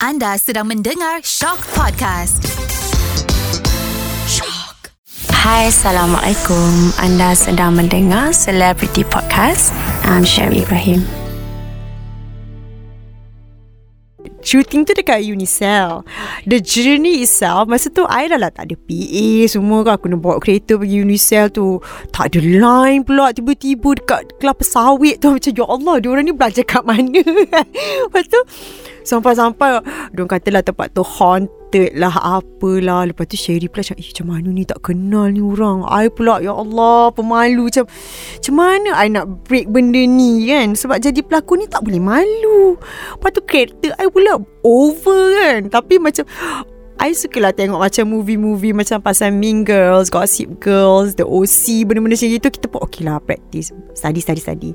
Anda sedang mendengar Shock Podcast. Shock. Hai, Assalamualaikum. Anda sedang mendengar Celebrity Podcast. I'm Sherry Ibrahim. Shooting tu dekat Unicell The journey itself Masa tu I dah lah tak ada PA Semua kan. Aku nak bawa kereta pergi Unicell tu. Tak ada line pula. Tiba-tiba dekat kelapa sawit tu Macam ya Allah Diorang ni belajar kat mana? Lepas tu Sampai-sampai Diorang katalah tempat tu haunted lah Apalah Lepas tu Sherry pula macam Eh macam mana ni tak kenal ni orang I pula Ya Allah Pemalu macam Macam mana I nak break benda ni kan Sebab jadi pelakon ni tak boleh malu Lepas tu karakter I pula over kan Tapi macam I suka lah tengok macam movie-movie macam pasal Mean Girls, Gossip Girls, The OC, benda-benda macam itu. Kita pun okay lah practice. Study, study, study.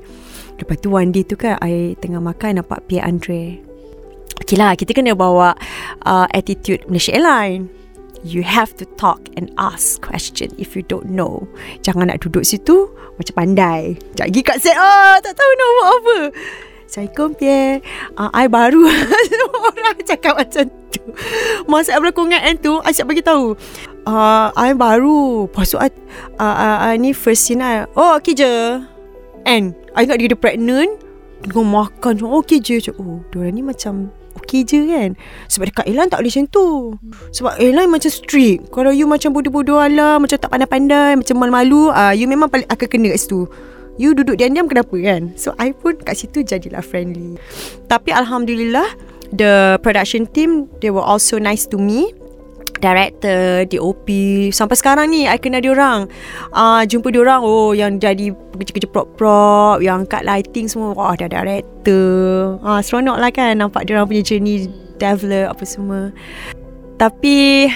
Lepas tu one day tu kan, I tengah makan nampak Pierre Andre. Okay lah, kita kena bawa uh, attitude Malaysia Airline. You have to talk and ask question if you don't know. Jangan nak duduk situ macam pandai. Sekejap lagi kat set, oh, tak tahu nak buat apa. Assalamualaikum Pierre. Uh, I baru. Orang cakap macam tu. Masa I berlakon dengan Anne tu I siap bagi tahu. Uh, I baru. Lepas tu uh, uh, uh, Ni first scene I. Oh okay je. Anne I ingat dia pregnant. Dengan makan. Okay je. Oh diorang ni macam Okay je kan. Sebab dekat Elan tak boleh macam tu. Sebab Elan macam strict. Kalau you macam bodoh-bodoh ala Macam tak pandai-pandai Macam malu-malu uh, You memang paling akan kena kat situ. You duduk diam-diam kenapa kan? So I pun kat situ jadilah friendly. Tapi Alhamdulillah The production team They were also nice to me Director, DOP Sampai sekarang ni I kenal diorang. Uh, Jumpa diorang Oh yang jadi Kerja-kerja prop-prop Yang angkat lighting semua. Wah dah director. Uh, Seronok lah kan Nampak diorang punya journey Develop apa semua. Tapi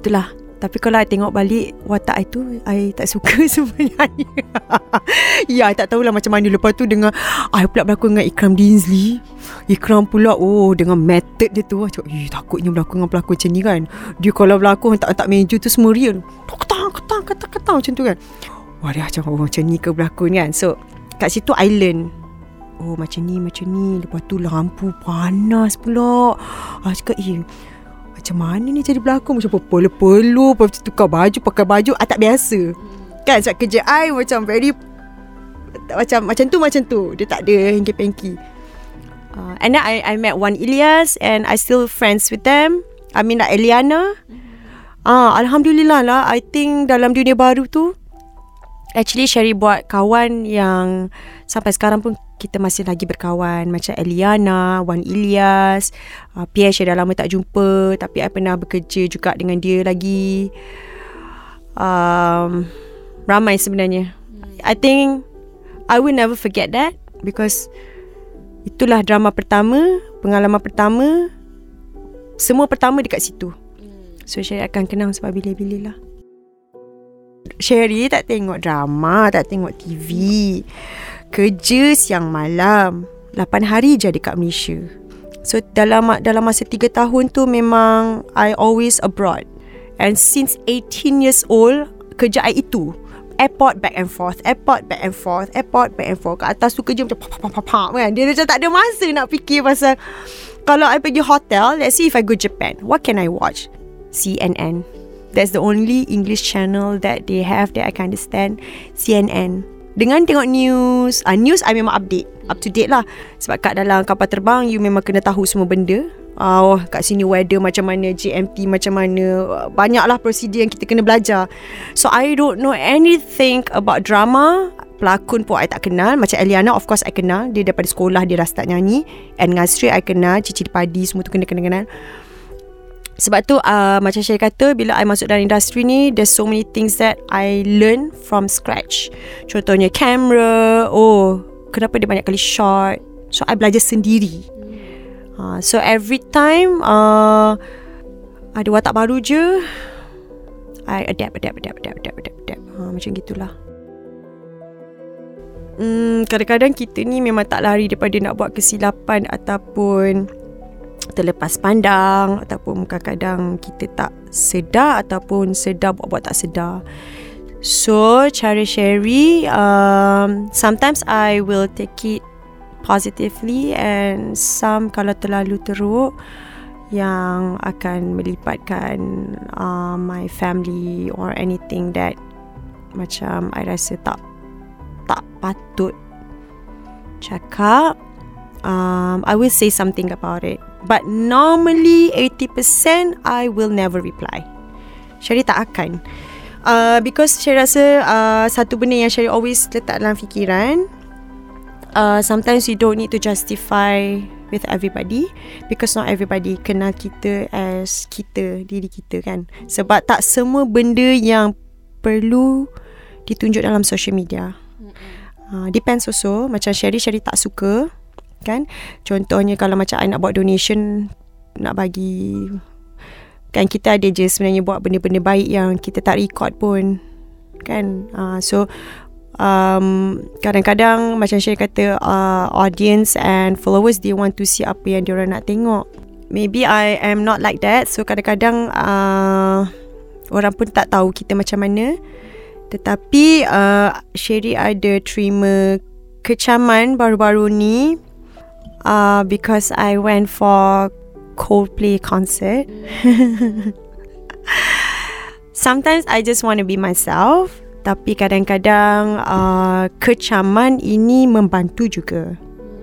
Itulah tapi kalau I tengok balik Watak I tu I tak suka sebenarnya. Ya I tak tahulah macam mana. Lepas tu dengan I pula berlakon dengan Ikram Dinsley. Ikram pula Oh dengan method dia tu. Macam eh takutnya berlakon dengan pelakon macam ni kan. Dia kalau berlakon Tak tak meja tu semua real. Ketang ketang ketang ketang macam tu kan. Wah dia macam oh, macam ni ke berlakon kan? So kat situ I learn Oh macam ni macam ni. Lepas tu lampu panas pula. Ah cakap eh macam mana ni jadi berlakon? Macam perlu-perlu Lepas tu tukar baju Pakai baju ah, Tak biasa. Kan sebab kerja I Macam very Macam macam tu macam tu. Dia tak ada hengki-pengki. Uh, And then I, I met Wan Ilyas And I still friends with them. I mean like Eliana. Ah, Alhamdulillah lah I think dalam dunia baru tu Actually Sherry buat kawan yang Sampai sekarang pun kita masih lagi berkawan macam Eliana, Wan Ilyas, uh, Pierre dah lama tak jumpa tapi I pernah bekerja juga dengan dia lagi. Um, ramai sebenarnya. I think I will never forget that because itulah drama pertama, pengalaman pertama. Semua pertama dekat situ. So Sherry akan kenang sebab bila-bila lah. Sherry tak tengok drama, tak tengok TV. Kerja siang malam 8 hari je dekat Malaysia. So dalam dalam masa 3 tahun tu memang I always abroad. And since 18 years old Kerja I itu. Airport back and forth Airport back and forth Airport back and forth. Kat atas tu kerja macam pap, pap, pap, pap, kan. Dia macam tak ada masa nak fikir pasal Kalau I pergi hotel Let's see if I go Japan. What can I watch? CNN That's the only English channel that they have that I can understand. CNN dengan tengok news uh, News I memang update Up to date lah. Sebab kat dalam kapal terbang You memang kena tahu semua benda. Uh, Oh kat sini weather macam mana GMP macam mana uh, Banyak lah prosedur yang kita kena belajar. So I don't know anything about drama. Pelakon pun I tak kenal. Macam Eliana of course I kenal. Dia daripada sekolah Dia dah start nyanyi. And dengan Sri I kenal. Cici Padi Semua tu kena-kena-kenal sebab tu uh, macam saya kata bila I masuk dalam industri ni there's so many things that I learn from scratch. Contohnya kamera, oh kenapa dia banyak kali shot. So I belajar sendiri. Uh, so every time uh, ada watak baru je I adapt, adapt, adapt, adapt, adapt, adapt, adapt. Uh, macam gitulah. Hmm, kadang-kadang kita ni memang tak lari daripada nak buat kesilapan ataupun terlepas pandang ataupun kadang-kadang kita tak sedar ataupun sedar buat-buat tak sedar. So, cara Sherry, um, sometimes I will take it positively and some kalau terlalu teruk yang akan melibatkan uh, my family or anything that macam I rasa tak tak patut cakap um, I will say something about it but normally 80% I will never reply. Syari tak akan. Uh, because Syari rasa uh, satu benda yang Syari always letak dalam fikiran uh, sometimes you don't need to justify with everybody because not everybody kenal kita as kita diri kita kan. Sebab tak semua benda yang perlu ditunjuk dalam social media. Uh, depends also. Macam Sherry Sherry tak suka kan? Contohnya kalau macam I nak buat donation nak bagi kan kita ada je sebenarnya buat benda-benda baik yang kita tak record pun kan? Uh, so um, kadang-kadang macam saya kata uh, audience and followers they want to see apa yang diorang nak tengok. Maybe I am not like that. So kadang-kadang uh, orang pun tak tahu kita macam mana. Tetapi uh, Sherry ada terima kecaman baru-baru ni uh, because I went for Coldplay concert. Sometimes I just want to be myself tapi kadang-kadang uh, kecaman ini membantu juga.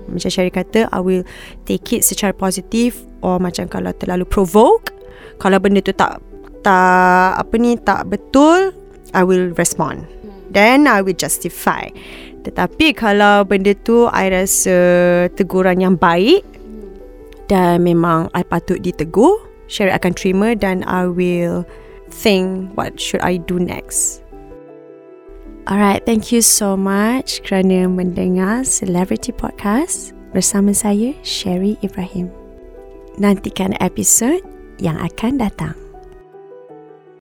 Macam Syari kata I will take it secara positif or macam kalau terlalu provoke kalau benda tu tak tak apa ni tak betul I will respond then I will justify tetapi kalau benda tu I rasa teguran yang baik dan memang I patut ditegur Syari akan terima dan I will think what should I do next Alright, thank you so much kerana mendengar Celebrity Podcast bersama saya, Sherry Ibrahim. Nantikan episod yang akan datang.